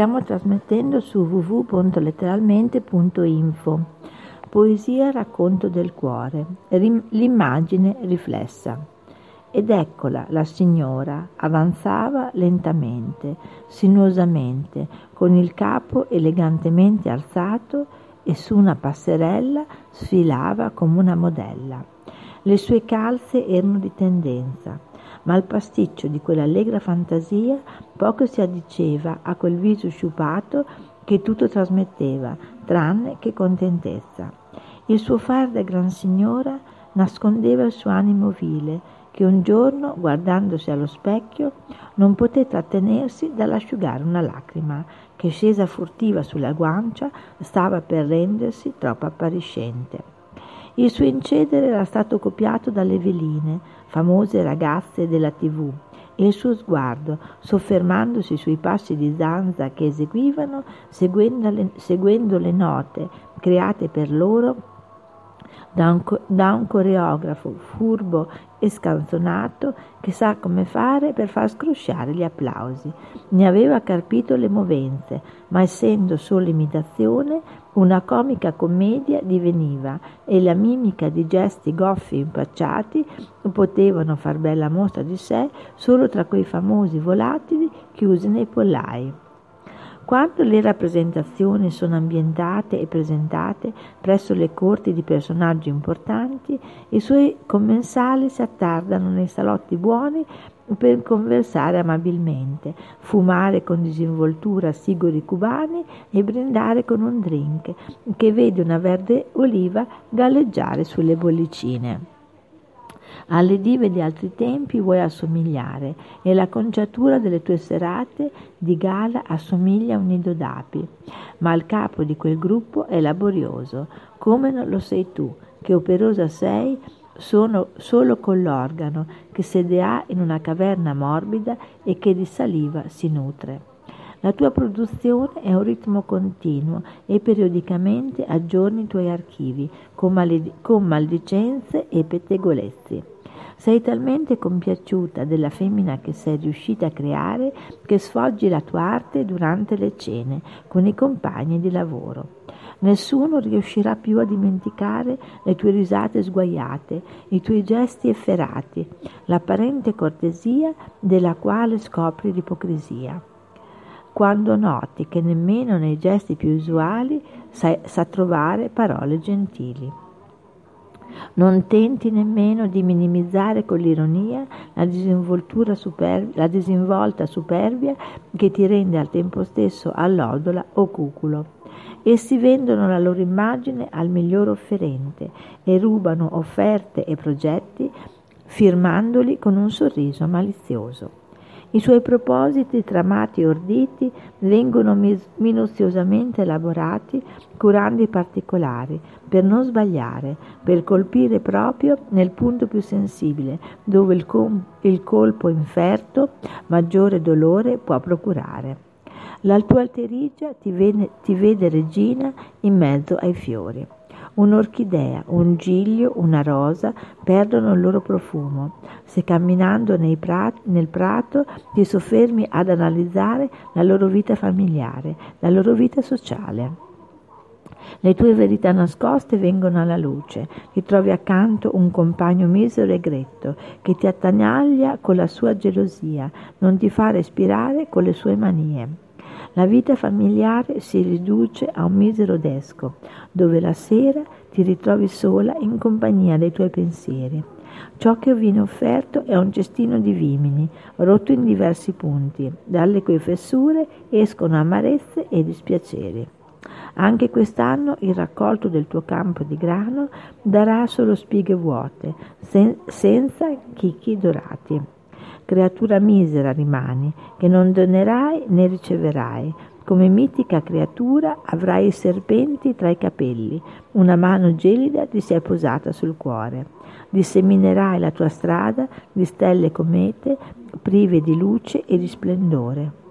Stiamo trasmettendo su www.letteralmente.info. Poesia racconto del cuore, l'immagine riflessa. Ed eccola la signora, avanzava lentamente, sinuosamente, con il capo elegantemente alzato e su una passerella sfilava come una modella. Le sue calze erano di tendenza, ma al pasticcio di quell'allegra fantasia poco si addiceva a quel viso sciupato che tutto trasmetteva, tranne che contentezza. Il suo fare da gran signora nascondeva il suo animo vile, che un giorno, guardandosi allo specchio, non poté trattenersi dall'asciugare una lacrima che, scesa furtiva sulla guancia, stava per rendersi troppo appariscente. Il suo incedere era stato copiato dalle veline, famose ragazze della tv, e il suo sguardo, soffermandosi sui passi di zanza che eseguivano, seguendo le, seguendo le note create per loro da un, da un coreografo furbo e scanzonato che sa come fare per far scrosciare gli applausi. Ne aveva carpito le movenze, ma essendo solo imitazione, una comica commedia diveniva e la mimica di gesti goffi e impacciati potevano far bella mostra di sé solo tra quei famosi volatili chiusi nei pollai. Quando le rappresentazioni sono ambientate e presentate presso le corti di personaggi importanti, i suoi commensali si attardano nei salotti buoni per conversare amabilmente, fumare con disinvoltura sigori cubani e brindare con un drink che vede una verde oliva galleggiare sulle bollicine. Alle dive di altri tempi vuoi assomigliare e la conciatura delle tue serate di gala assomiglia a un nido d'api, ma il capo di quel gruppo è laborioso, come non lo sei tu, che operosa sei sono solo con l'organo che sede ha in una caverna morbida e che di saliva si nutre. La tua produzione è un ritmo continuo e periodicamente aggiorni i tuoi archivi con, maldicenze e pettegolezzi. Sei talmente compiaciuta della femmina che sei riuscita a creare che sfoggi la tua arte durante le cene con i compagni di lavoro. Nessuno riuscirà più a dimenticare le tue risate sguaiate, i tuoi gesti efferati, l'apparente cortesia della quale scopri l'ipocrisia. Quando noti che nemmeno nei gesti più usuali sa, sa trovare parole gentili. Non tenti nemmeno di minimizzare con l'ironia la, superbia, la disinvolta superbia che ti rende al tempo stesso allodola o cuculo. Essi vendono la loro immagine al miglior offerente e rubano offerte e progetti firmandoli con un sorriso malizioso. I suoi propositi tramati e orditi vengono minuziosamente elaborati curando i particolari, per non sbagliare, per colpire proprio nel punto più sensibile, dove il, com- il colpo inferto maggiore dolore può procurare. La tua alterigia ti, vede, ti vede regina in mezzo ai fiori. Un'orchidea, un giglio, una rosa perdono il loro profumo. Se camminando prati, nel prato ti soffermi ad analizzare la loro vita familiare, la loro vita sociale. Le tue verità nascoste vengono alla luce, ti trovi accanto un compagno misero e gretto che ti attanaglia con la sua gelosia, non ti fa respirare con le sue manie. La vita familiare si riduce a un misero desco, dove la sera ti ritrovi sola in compagnia dei tuoi pensieri. Ciò che viene offerto è un cestino di vimini, rotto in diversi punti. Dalle cui fessure escono amarezze e dispiaceri. Anche quest'anno il raccolto del tuo campo di grano darà solo spighe vuote, sen- senza chicchi dorati creatura misera rimani, che non donerai né riceverai. Come mitica creatura avrai i serpenti tra i capelli, una mano gelida ti si è posata sul cuore. Disseminerai la tua strada di stelle comete, prive di luce e di splendore.